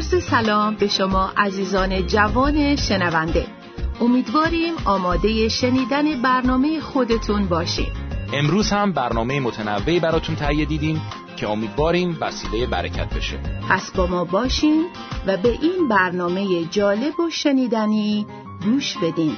عرض سلام به شما عزیزان جوان شنونده. امیدواریم آماده شنیدن برنامه خودتون باشیم. امروز هم برنامه متنوعی براتون تهیه دیدیم که امیدواریم وسیله برکت بشه. پس با ما باشین و به این برنامه جالب و شنیدنی گوش بدین.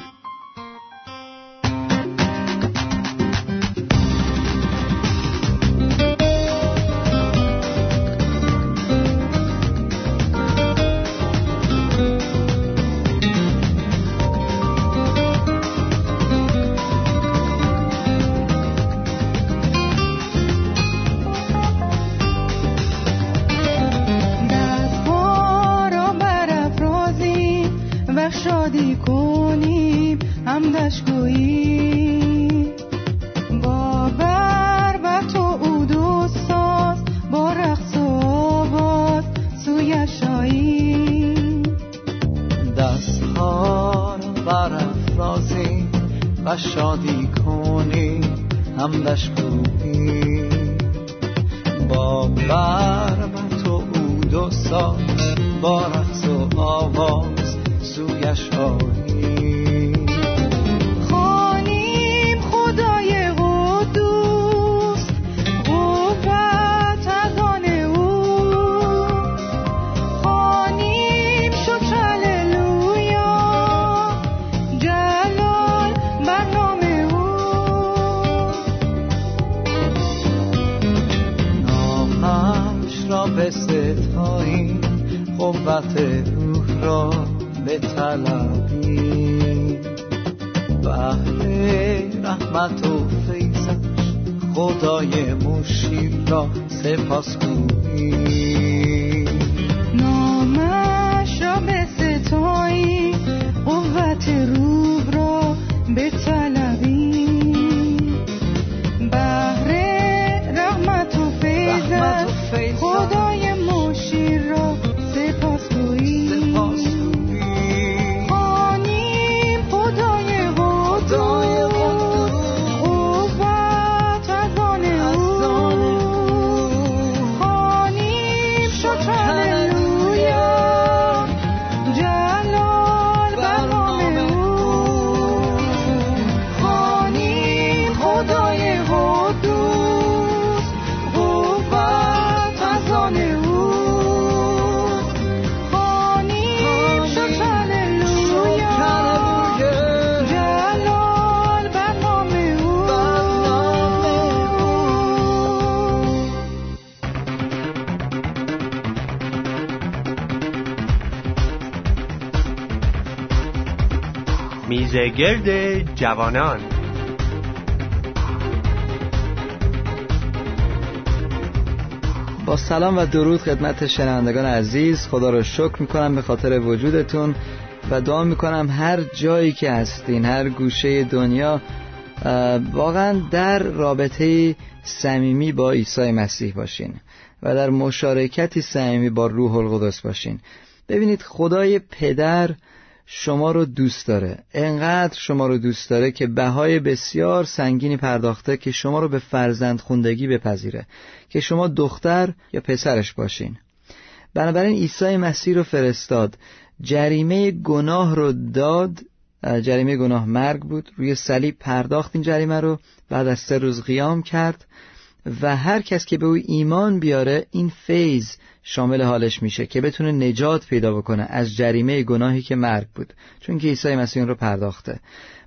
قوت روح را به طلبی بهر رحمت و فیضش خدای مشیر را سپاس گویی گرد جوانان. با سلام و درود خدمت شنوندگان عزیز. خدا رو شکر می‌کنم به خاطر وجودتون و دعا می‌کنم هر جایی که هستین هر گوشه دنیا واقعا در رابطه صمیمی با عیسی مسیح باشین و در مشارکتی صمیمی با روح القدس باشین. ببینید خدای پدر شما رو دوست داره. انقدر شما رو دوست داره که بهای بسیار سنگینی پرداخته که شما رو به فرزند خوندگی بپذیره. که شما دختر یا پسرش باشین. بنابراین عیسی مسیح رو فرستاد. جریمه گناه رو داد. جریمه گناه مرگ بود. روی صلیب پرداخت این جریمه رو. بعد از سه روز قیام کرد. و هر کس که به او ایمان بیاره این فیض شامل حالش میشه که بتونه نجات پیدا بکنه از جریمه گناهی که مرگ بود. چون که عیسی مسیح رو پرداخته.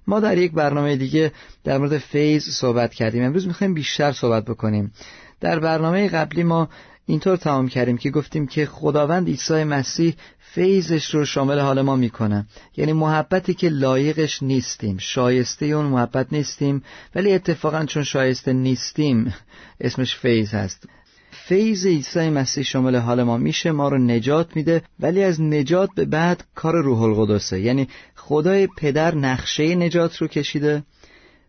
ما در یک برنامه دیگه در مورد فیض صحبت کردیم. امروز می‌خوایم بیشتر صحبت بکنیم. در برنامه قبلی ما اینطور تمام کردیم که گفتیم که خداوند عیسی مسیح فیضش رو شامل حال ما می‌کنه. یعنی محبتی که لایقش نیستیم. شایسته اون محبت نیستیم ولی اتفاقا چون شایسته نیستیم اسمش فیض هست. فیض عیسی مسیح شامل حال ما میشه ما رو نجات میده ولی از نجات به بعد کار روح القدسه. یعنی خدای پدر نقشه نجات رو کشیده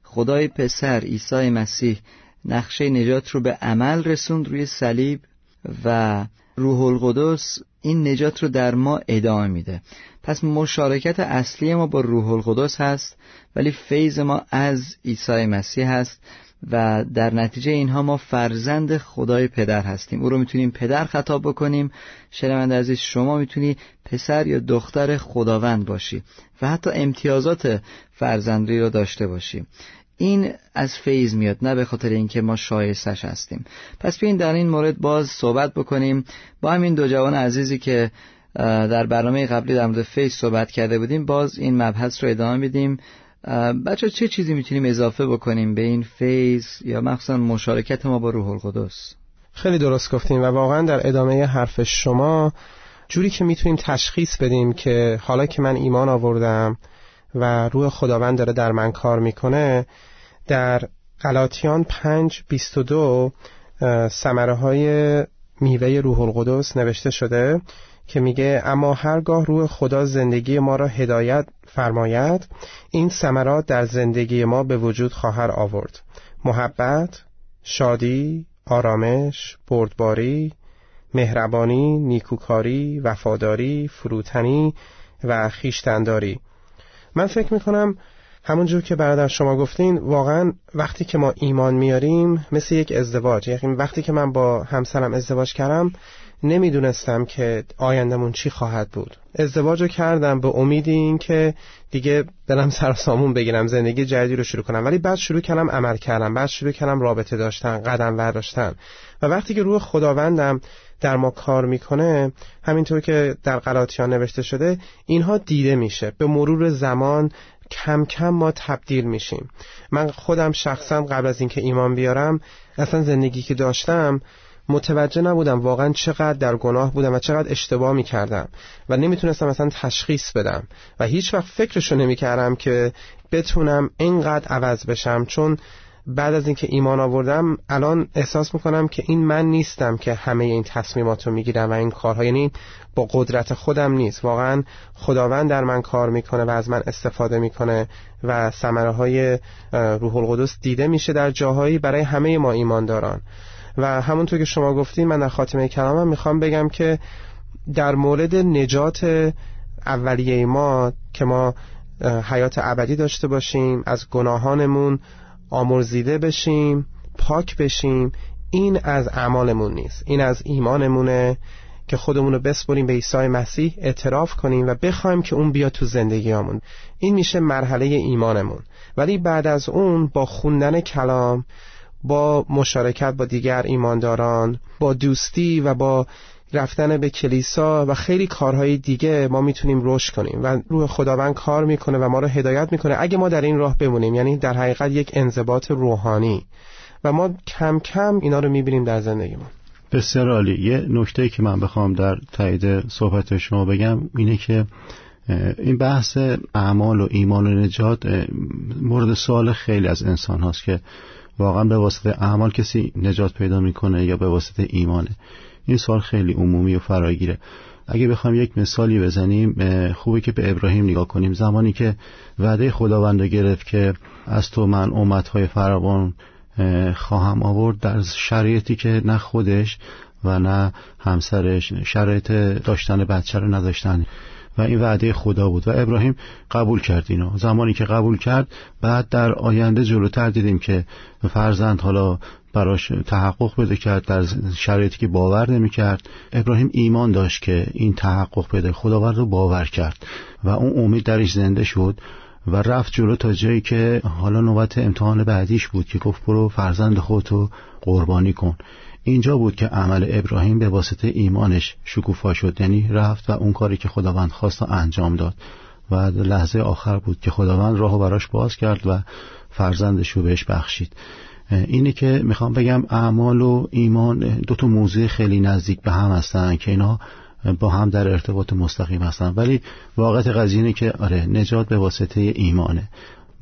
خدای پسر عیسی مسیح نقشه نجات رو به عمل رسوند روی صلیب. و روح القدس این نجات رو در ما ادامه میده. پس مشارکت اصلی ما با روح القدس هست ولی فیض ما از عیسی مسیح هست و در نتیجه اینها ما فرزند خدای پدر هستیم. او رو می‌تونیم پدر خطاب بکنیم. شنونده عزیز شما می‌تونی پسر یا دختر خداوند باشی و حتی امتیازات فرزندی رو داشته باشی. این از فیض میاد نه به خاطر اینکه ما شایستش هستیم. پس بیاین در این مورد باز صحبت بکنیم. با همین دو جوان عزیزی که در برنامه قبلی در مورد فیض صحبت کرده بودیم باز این مبحث رو ادامه میدیم. بچه چه چیزی می‌تونیم اضافه بکنیم به این فیض یا مخصوصا مشارکت ما با روح القدس؟ خیلی درست گفتیم و واقعا در ادامه حرف شما جوری که می‌تونیم تشخیص بدیم که حالا که من ایمان آوردم و روح خداوند داره در من کار می‌کنه در غلاطیان 5 22 سمره های میوه روح القدس نوشته شده که میگه اما هرگاه روح خدا زندگی ما را هدایت فرماید این ثمرات در زندگی ما به وجود خواهر آورد. محبت شادی آرامش بردباری مهربانی نیکوکاری وفاداری فروتنی و خیشتنداری. من فکر می‌کنم همونجور که برادر شما گفتین واقعا وقتی که ما ایمان میاریم مثل یک ازدواج یعنی وقتی که من با همسرم ازدواج کردم نمی‌دونستم که آیندمون چی خواهد بود. ازدواج رو کردم به امید این که دیگه برم سر سامون بگیرم زندگی جدیدی رو شروع کنم. ولی بعد شروع کردم عمل کردم بعد شروع کردم رابطه داشتن قدم برداشتن. و وقتی که روح خداوندم در ما کار می‌کنه همینطور که در غلاطیان نوشته شده اینها دیده میشه. به مرور زمان کم کم ما تبدیل میشیم. من خودم شخصا قبل از اینکه ایمان بیارم اصلا زندگی که داشتم متوجه نبودم واقعا چقدر در گناه بودم و چقدر اشتباه می کردم و نمی‌تونستم اصلا تشخیص بدم و هیچ وقت فکرشو نمی کردم که بتونم اینقدر عوض بشم. چون بعد از اینکه ایمان آوردم الان احساس می‌کنم که این من نیستم که همه این تصمیمات رو می‌گیرم و این کارها یعنی با قدرت خودم نیست. واقعا خداوند در من کار می‌کنه و از من استفاده می‌کنه و ثمره های روح القدس دیده میشه در جاهایی برای همه ما ایمانداران. و همونطور که شما گفتین من در خاتمه کلامم می‌خوام بگم که در مورد نجات اولیه ما که ما حیات ابدی داشته باشیم از گناهانمون آمرزیده بشیم پاک بشیم این از اعمالمون نیست این از ایمانمونه که خودمون رو بسپریم به عیسی مسیح اعتراف کنیم و بخوایم که اون بیاد تو زندگیامون این میشه مرحله ایمانمون. ولی بعد از اون با خوندن کلام با مشارکت با دیگر ایمانداران با دوستی و با رفتن به کلیسا و خیلی کارهای دیگه ما می‌تونیم رشد کنیم و روح خداوند کار می‌کنه و ما رو هدایت می‌کنه. اگه ما در این راه بمونیم یعنی در حقیقت یک انضباط روحانی و ما کم کم اینا رو می‌بینیم در زندگیمون. بسیار عالی. یه نکته که من بخوام در تایید صحبت شما بگم اینه که این بحث اعمال و ایمان و نجات مورد سوال خیلی از انسان هاست که واقعا به واسطه اعمال کسی نجات پیدا می‌کنه یا به واسطه ایمانه. این سوال خیلی عمومی و فراگیره. اگه بخوام یک مثالی بزنیم خوبه که به ابراهیم نگاه کنیم. زمانی که وعده خداوند گرفت که از تو من امتهای فراوان خواهم آورد در شرایطی که نه خودش و نه همسرش شرایط داشتن بچه رو نداشتن و این وعده خدا بود. و ابراهیم قبول کرد اینو. زمانی که قبول کرد بعد در آینده جلوتر دیدیم که فرزند حالا براش تحقق بده کرد در شرایطی که باور نمی کرد ابراهیم ایمان داشت که این تحقق بده خداوند رو باور کرد و اون امید درش زنده شد و رفت جلو تا جایی که حالا نوبت امتحان بعدیش بود که گفت برو فرزند خودتو قربانی کن. اینجا بود که عمل ابراهیم به واسطه ایمانش شکوفا شد. یعنی رفت و اون کاری که خداوند خواست انجام داد. و لحظه آخر بود که خداوند راهو براش باز کرد و فرزندش رو بهش بخشید. اینه که می‌خوام بگم اعمال و ایمان دو تا موضوع خیلی نزدیک به هم هستن که اینا با هم در ارتباط مستقیم هستن. ولی واقعیت قضیه اینه که آره نجات به واسطه ایمانه.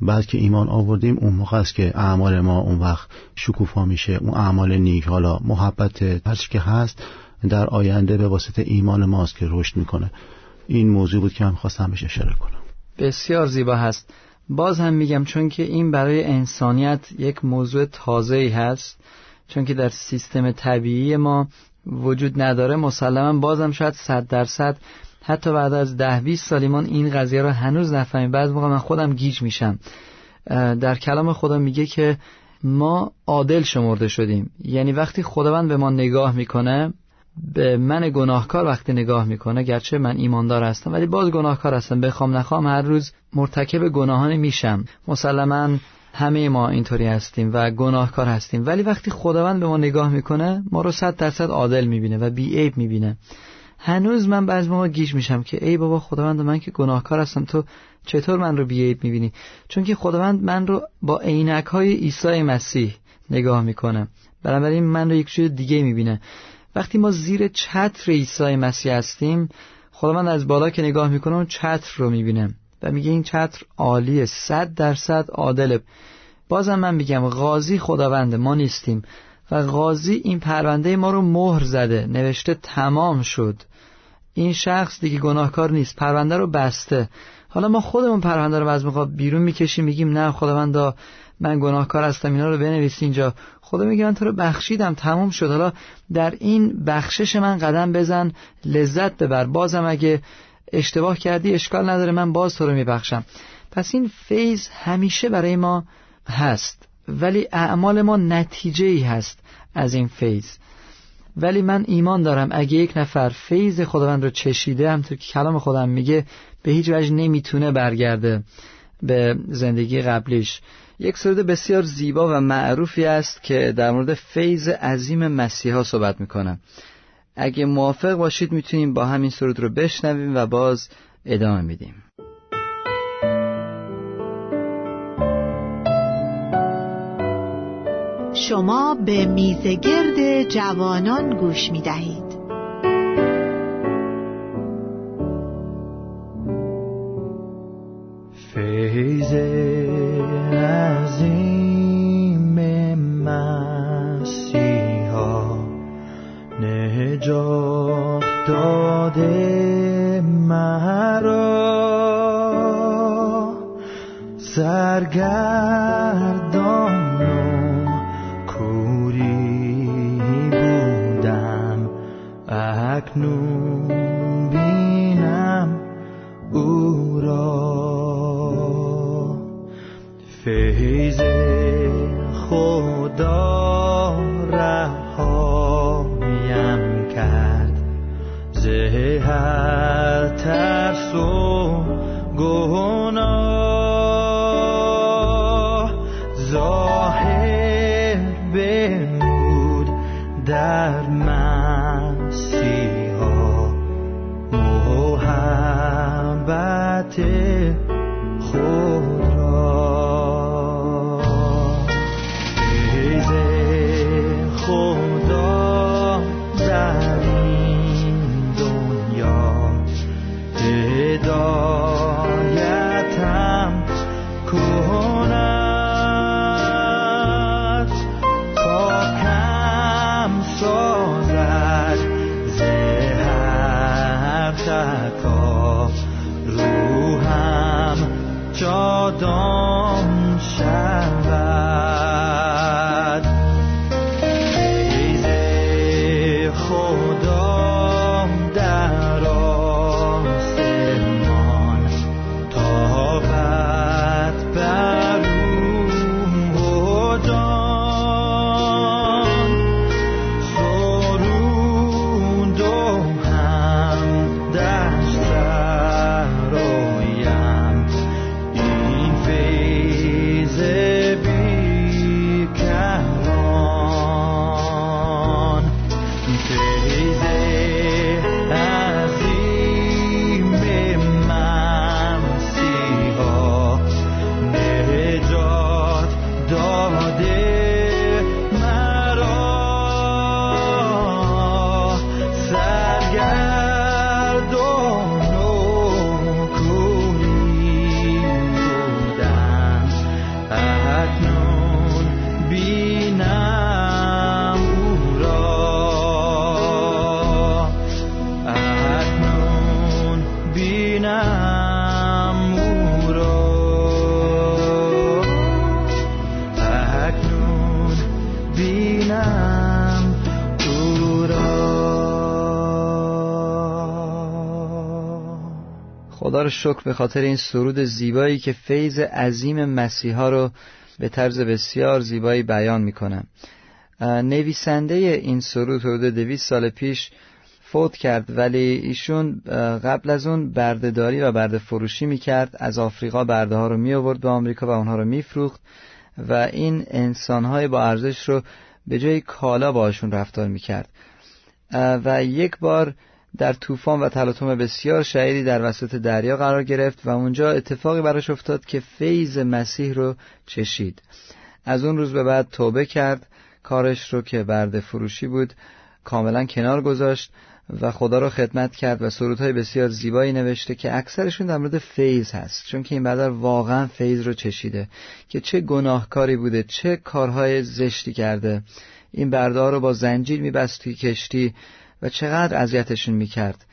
بعد که ایمان آوردیم اون موقع است که اعمال ما اون وقت شکوفا میشه اون اعمال نیک. حالا محبت هر که هست در آینده به واسطه ایمان ماست که رشد می‌کنه. این موضوع بود که من خواستم بهش اشاره کنم. بسیار زیبا هست. باز هم میگم چون که این برای انسانیت یک موضوع تازه ای هست چون که در سیستم طبیعی ما وجود نداره مسلما بازم شاید صد درصد حتی بعد از ده 20 سالیمان این قضیه رو هنوز نفهمیم. بعد موقع من خودم گیج میشم. در کلام خدا میگه که ما عادل شمرده شدیم. یعنی وقتی خداوند به ما نگاه می‌کنه به من گناهکار وقتی نگاه می‌کنه گرچه من ایماندار هستم ولی باز گناهکار هستم. بخوام نخوام هر روز مرتکب گناهان میشم. مسلما همه ما اینطوری هستیم و گناهکار هستیم. ولی وقتی خداوند به ما نگاه می‌کنه ما رو صد درصد عادل می‌بینه و بی عیب می‌بینه. هنوز من بعض موقع گیج میشم که ای بابا خداوند من که گناهکار هستم تو چطور من رو بیعیب می‌بینی؟ چون که خداوند من رو با عینک های عیسی مسیح نگاه می‌کنه. بنابراین من رو یک چیز دیگه می‌بینه. وقتی ما زیر چتر عیسی مسیح هستیم خداوند از بالا که نگاه می‌کنه اون چتر رو می‌بینه و میگه این چتر عالیه صد درصد عادله بازم من میگم غازی خداونده ما نیستیم و غازی این پرونده ما رو مهر زده نوشته تمام شد. این شخص دیگه گناهکار نیست پرونده رو بسته. حالا ما خودمون پرونده رو از موقع بیرون می‌کشیم میگیم نه خداوندا من گناهکار هستم اینا رو بنویس اینجا. خدا میگه من تو رو بخشیدم تمام شد. حالا در این بخشش من قدم بزن لذت ببر. بازم اگه اشتباه کردی اشکال نداره من باز تو رو میبخشم. پس این فیض همیشه برای ما هست ولی اعمال ما نتیجه ای هست از این فیض. ولی من ایمان دارم اگه یک نفر فیض خداوند رو چشیده همطور که کلام خودم میگه به هیچ وجه نمی‌تونه برگرده به زندگی قبلیش. یک سرود بسیار زیبا و معروفی است که در مورد فیض عظیم مسیحا صحبت می‌کنم اگه موافق باشید می‌تونیم با همین سرود رو بشنویم و باز ادامه میدیم شما به میزگرد جوانان گوش می دهید. رو شکر به خاطر این سرود زیبایی که فیض عظیم مسیحا رو به طرز بسیار زیبایی بیان می‌کنه. نویسنده این سرود حدود دویست سال پیش فوت کرد ولی ایشون قبل از اون بردهداری و برده فروشی می‌کرد از آفریقا برده ها رو می آورد به آمریکا و اونها رو میفروخت و این انسان های با ارزش رو به جای کالا باشون رفتار می‌کرد. و یک بار در طوفان و تلاطم بسیار شهیدی در وسط دریا قرار گرفت و اونجا اتفاقی براش افتاد که فیض مسیح رو چشید. از اون روز به بعد توبه کرد. کارش رو که برده فروشی بود کاملا کنار گذاشت و خدا رو خدمت کرد و سرودهای بسیار زیبایی نوشته که اکثرشون در مورد فیض هست چون که این برادر واقعا فیض رو چشیده. که چه گناهکاری بوده چه کارهای زشتی کرده. این بردار رو با زنجیر میبست توی کشتی. و چقدر اذیتشون می‌کرد.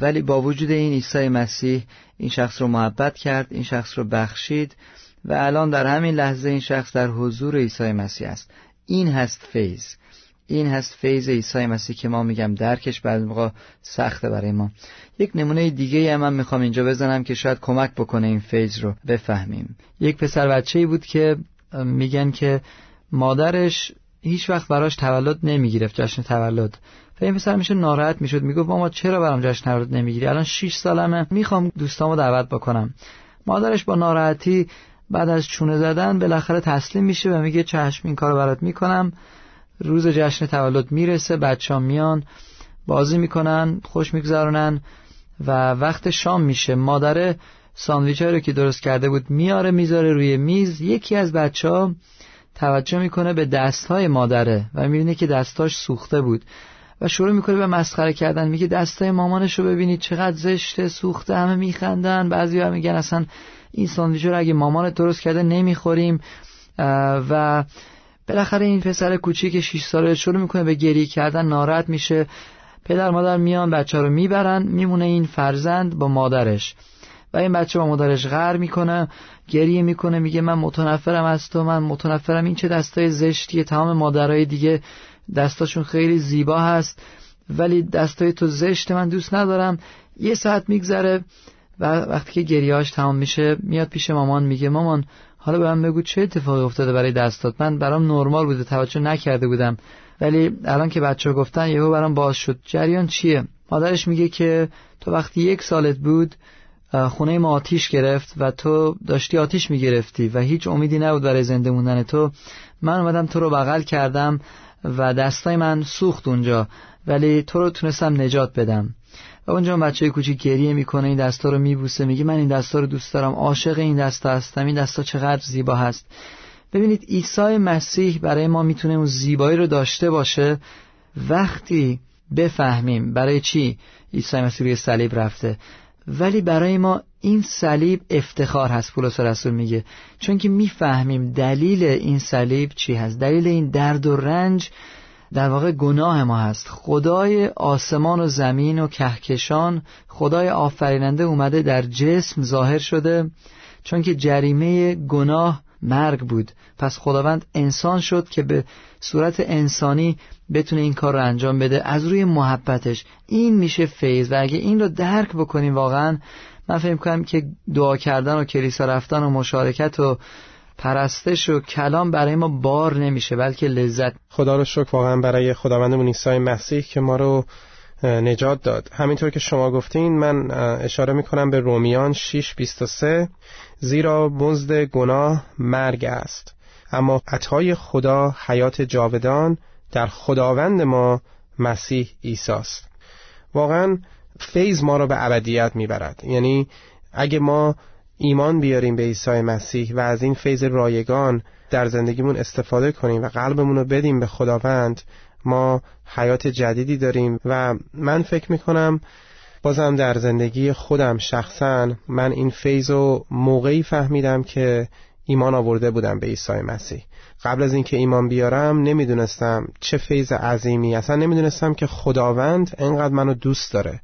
ولی با وجود این عیسی مسیح این شخص رو محبت کرد این شخص رو بخشید و الان در همین لحظه این شخص در حضور عیسی مسیح است. این هست فیض. این هست فیض عیسی مسیح که ما میگم درکش بعد موقع سخته برای ما. یک نمونه دیگه هم من می‌خوام اینجا بزنم که شاید کمک بکنه این فیض رو بفهمیم. یک پسر بچه بود که میگن که مادرش هیچ وقت براش تولد نمی‌گرفت جشن تولد. و این پسر میشه ناراحت می‌شد. می‌گفت ماما چرا برام جشن تولد نمی‌گیری؟ الان 6 سالمه. می‌خوام دوستامو دعوت بکنم. مادرش با ناراحتی بعد از چونه زدن بالاخره تسلیم میشه و میگه چشم این کارو برات می‌کنم. روز جشن تولد می‌رسه بچه ها میان بازی می‌کنن خوش میگذرونن و وقت شام میشه. مادره ساندویچ رو که درست کرده بود میاره می‌ذاره روی میز. یکی از بچه ها توجه می‌کنه به دستهای مادره و می‌بینه که دستاش سوخته بود. و شروع می‌کنه به مسخره کردن. میگه دستای مامانش رو ببینید چقدر زشته سوخته همه میخندن. بعضی ها میگن اصلا این ساندویچ رو اگه مامانت درست کرده نمی‌خوریم. و بالاخره این پسر کوچیک 6 ساله شروع می‌کنه به گریه کردن ناراحت میشه. پدر مادر میان بچه رو می‌برن میمونه این فرزند با مادرش. و این بچه با مادرش غر می‌کنه گریه می‌کنه میگه من متنفرم از تو من متنفرم. این چه دستای زشتیه تمام مادرای دیگه دستاشون خیلی زیبا هست ولی دستای تو زشت من دوست ندارم. یه ساعت میگذره و وقتی که گریهاش تمام میشه میاد پیش مامان میگه مامان حالا به من بگو چه اتفاقی افتاده برای دستات؟ من برام نرمال بوده توجه نکرده بودم. ولی الان که بچه گفتن یهو برام باز شد. جریان چیه؟ مادرش میگه که تو وقتی یک سالت بود خونه ما آتیش گرفت و تو داشتی آتیش می‌گرفتی و هیچ امیدی نبود برای زنده موندن تو. من اومدم تو رو بغل کردم و دستای من سوخت اونجا ولی تو رو تونستم نجات بدم. و اونجا بچه کوچیک گریه می‌کنه این دستا رو میبوسه میگه من این دستا رو دوست دارم عاشق این دستا هستم این دستا چقدر زیبا هست. ببینید عیسی مسیح برای ما می‌تونه اون زیبایی رو داشته باشه. وقتی بفهمیم برای چی عیسی مسیح روی صلیب رفته ولی برای ما این صلیب افتخار هست پولس رسول میگه. چون که می‌فهمیم دلیل این صلیب چی هست. دلیل این درد و رنج در واقع گناه ما هست. خدای آسمان و زمین و کهکشان خدای آفریننده اومده در جسم ظاهر شده. چون که جریمه گناه مرگ بود. پس خداوند انسان شد که به صورت انسانی بتونه این کار رو انجام بده. از روی محبتش. این میشه فیض. و اگه این رو درک بکنیم واقعا من فکر کنم که دعا کردن و کلیسا رفتن و مشارکت و پرستش و کلام برای ما بار نمیشه بلکه لذت. خدا رو شکر واقعا برای خداوندمون عیسی مسیح که ما رو نجات داد. همینطور که شما گفتین من اشاره می‌کنم به رومیان 6:23 زیرا مزد گناه مرگ است. اما عطای خدا حیات جاودان در خداوند ما مسیح عیسی است. واقعا فیض ما را به ابدیت می‌برد. یعنی اگه ما ایمان بیاریم به عیسی مسیح و از این فیض رایگان در زندگیمون استفاده کنیم و قلبمون رو بدیم به خداوند ما حیات جدیدی داریم و من فکر می‌کنم بازم در زندگی خودم شخصا من این فیض رو موقعی فهمیدم که ایمان آورده بودم به عیسی مسیح. قبل از اینکه ایمان بیارم نمی‌دونستم چه فیض عظیمی اصلا نمی‌دونستم که خداوند انقدر منو دوست داره.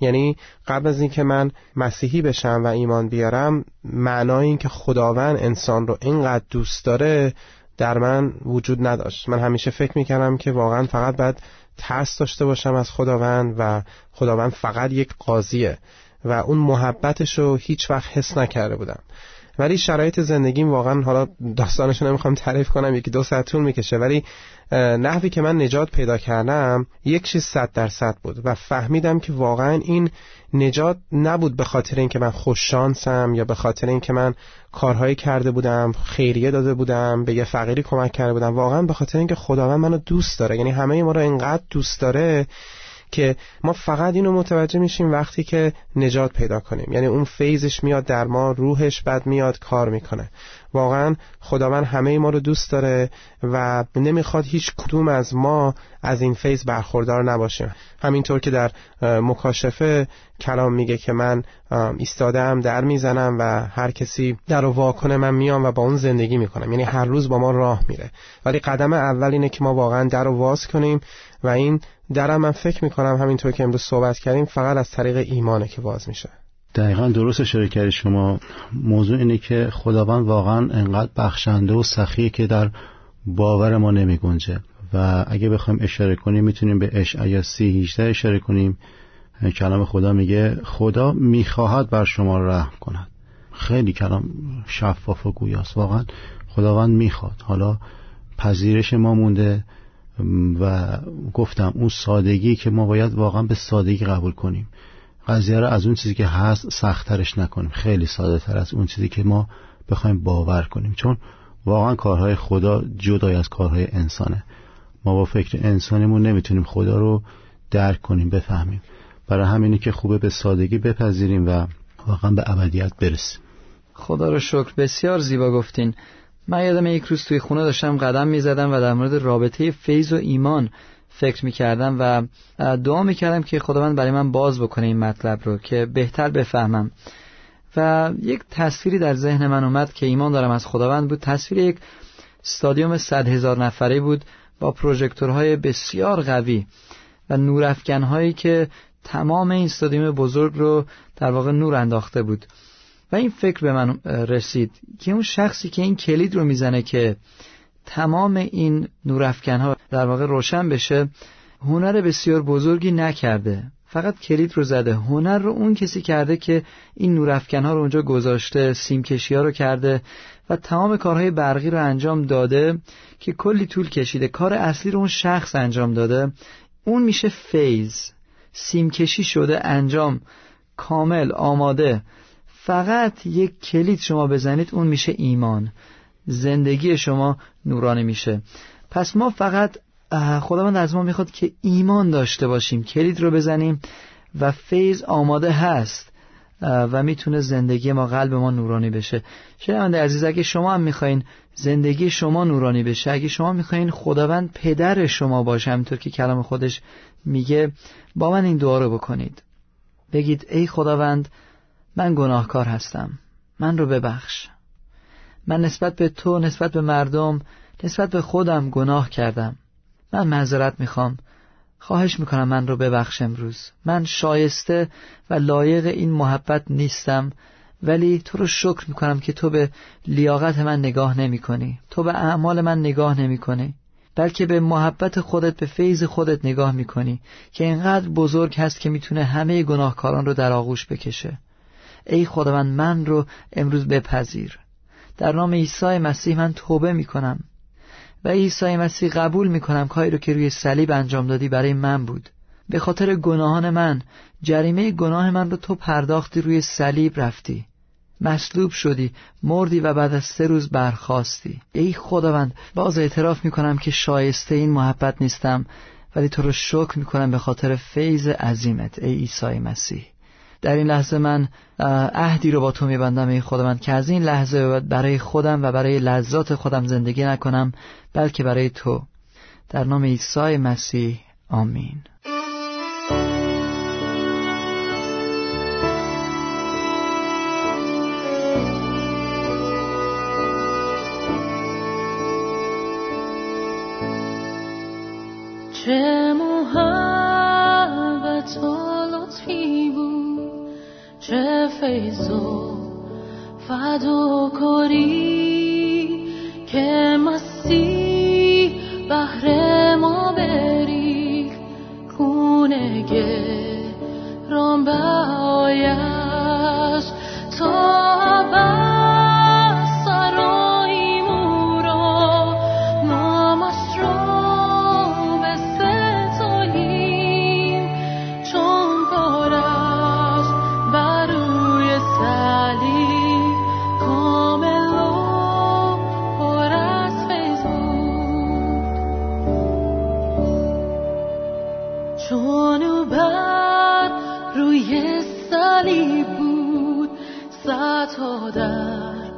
یعنی قبل از اینکه من مسیحی بشم و ایمان بیارم معنای این که خداوند انسان رو اینقدر دوست داره در من وجود نداشت. من همیشه فکر می‌کردم که واقعا فقط باید ترس داشته باشم از خداوند و خداوند فقط یک قاضیه و اون محبتش رو هیچ وقت حس نکرده بودم. ولی شرایط زندگیم واقعا حالا داستانش نمی‌خوام تعریف کنم یکی دو ساعت طول می‌کشه ولی نحوی که من نجات پیدا کردم یک چیز صد درصد بود و فهمیدم که واقعا این نجات نبود به خاطر اینکه من خوششانسم یا به خاطر اینکه من کارهایی کرده بودم خیریه داده بودم به یه فقیری کمک کرده بودم. واقعا به خاطر اینکه خداوند منو دوست داره. یعنی همه ما رو اینقدر دوست داره که ما فقط اینو متوجه میشیم وقتی که نجات پیدا کنیم. یعنی اون فیزش میاد در ما روحش بعد میاد کار می‌کنه. واقعا خداوند همه ما رو دوست داره و نمی‌خواد هیچ کدوم از ما از این فیض برخوردار نباشیم. همینطور که در مکاشفه کلام میگه که من ایستادم در می‌زنم و هر کسی در رو واکنه من میام و با اون زندگی می‌کنم. یعنی هر روز با ما راه میره. ولی قدم اول اینه که ما واقعا در رو واز کنیم و این درم من فکر می‌کنم همینطور که امروز صحبت کردیم فقط از طریق ایمانه که باز میشه. دقیقا درست اشاره کردی. شما موضوع اینه که خداوند واقعا انقدر بخشنده و سخیه که در باور ما نمی گنجه و اگه بخوایم اشاره کنیم می‌تونیم به اشعیا سی هیچده اشاره کنیم. کلام خدا میگه خدا می‌خواهد بر شما رحم کند. خیلی کلام شفاف و گویاست. واقعا خداوند می‌خواد. حالا پذیرش ما مونده و گفتم اون سادگی که ما باید واقعا به سادگی قبول کنیم. قضیه رو از اون چیزی که هست سختترش نکنیم. خیلی ساده تر از اون چیزی که ما بخوایم باور کنیم. چون واقعا کارهای خدا جدای از کارهای انسانه. ما با فکر انسانیمون نمی‌تونیم خدا رو درک کنیم بفهمیم. برای همینی که خوبه به سادگی بپذیریم و واقعا به ابدیت برسیم. خدا رو شکر. بسیار زیبا گفتین. من یادم یک روز توی خونه داشتم قدم می‌زدم و در مورد رابطه فیض و ایمان فکر می‌کردم و دعا می‌کردم که خداوند برای من باز بکنه این مطلب رو که بهتر بفهمم. و یک تصویری در ذهن من اومد که ایمان دارم از خداوند بود. تصویر یک استادیوم صد هزار نفره بود با پروژکتورهای بسیار قوی و نورافکنهایی که تمام این استادیوم بزرگ رو در واقع نور انداخته بود. و این فکر به من رسید که اون شخصی که این کلید رو می‌زنه که تمام این نورافکنها در واقع روشن بشه هنر بسیار بزرگی نکرده. فقط کلید رو زده. هنر رو اون کسی کرده که این نورافکنها رو اونجا گذاشته سیمکشی ها رو کرده و تمام کارهای برقی رو انجام داده که کلی طول کشیده. کار اصلی رو اون شخص انجام داده. اون میشه فیز سیمکشی شده انجام. کامل آماده. فقط یک کلید شما بزنید اون میشه ایمان. زندگی شما نورانی میشه. پس ما فقط خداوند از ما می‌خواد که ایمان داشته باشیم کلید رو بزنیم و فیض آماده هست و می‌تونه زندگی ما قلب ما نورانی بشه. شنونده عزیز اگه شما هم می‌خواین زندگی شما نورانی بشه اگه شما می‌خواین خداوند پدر شما باشه همینطور که کلام خودش میگه با من این دعا رو بکنید. بگید ای خداوند من گناهکار هستم. من رو ببخش. من نسبت به تو نسبت به مردم نسبت به خودم گناه کردم. من معذرت می‌خوام. خواهش می‌کنم من رو ببخش امروز. من شایسته و لایق این محبت نیستم ولی تو رو شکر می‌کنم که تو به لیاقت من نگاه نمی کنی تو به اعمال من نگاه نمی کنی بلکه به محبت خودت به فیض خودت نگاه می‌کنی که اینقدر بزرگ هست که می‌تونه همه گناهکاران رو در آغوش بکشه. ای خداوند من رو امروز بپذیر. در نام عیسی مسیح من توبه می کنم و عیسی مسیح قبول می کنم کاری رو که روی صلیب انجام دادی برای من بود. به خاطر گناهان من جریمه گناه من رو تو پرداختی روی صلیب رفتی. مصلوب شدی مردی و بعد از سه روز برخواستی. ای خداوند باز اعتراف می کنم که شایسته این محبت نیستم ولی تو رو شکر می کنم به خاطر فیض عظیمت ای عیسی مسیح. در این لحظه من عهدی رو با تو میبندم ای خداوند که از این لحظه برای خودم و برای لذات خودم زندگی نکنم بلکه برای تو. در نام عیسی مسیح آمین. چه محبت چه فیض و فداکاری که زنی بود صد در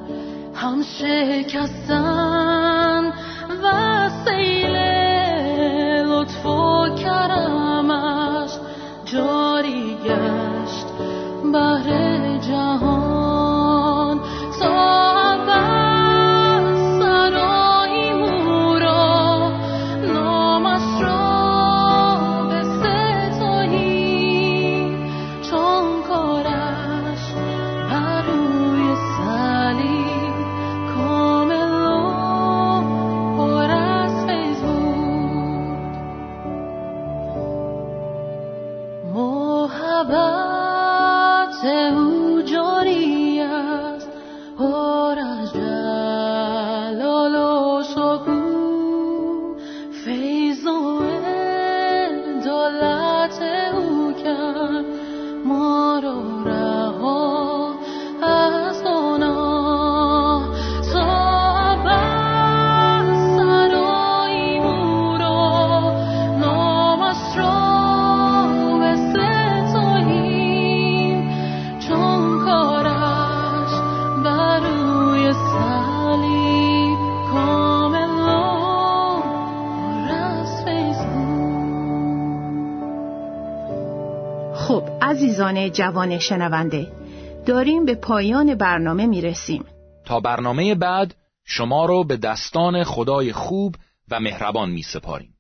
هم شکستن و سیل لطفا جوان شنونده داریم به پایان برنامه می رسیم. تا برنامه بعد شما رو به دستان خدای خوب و مهربان می سپاریم.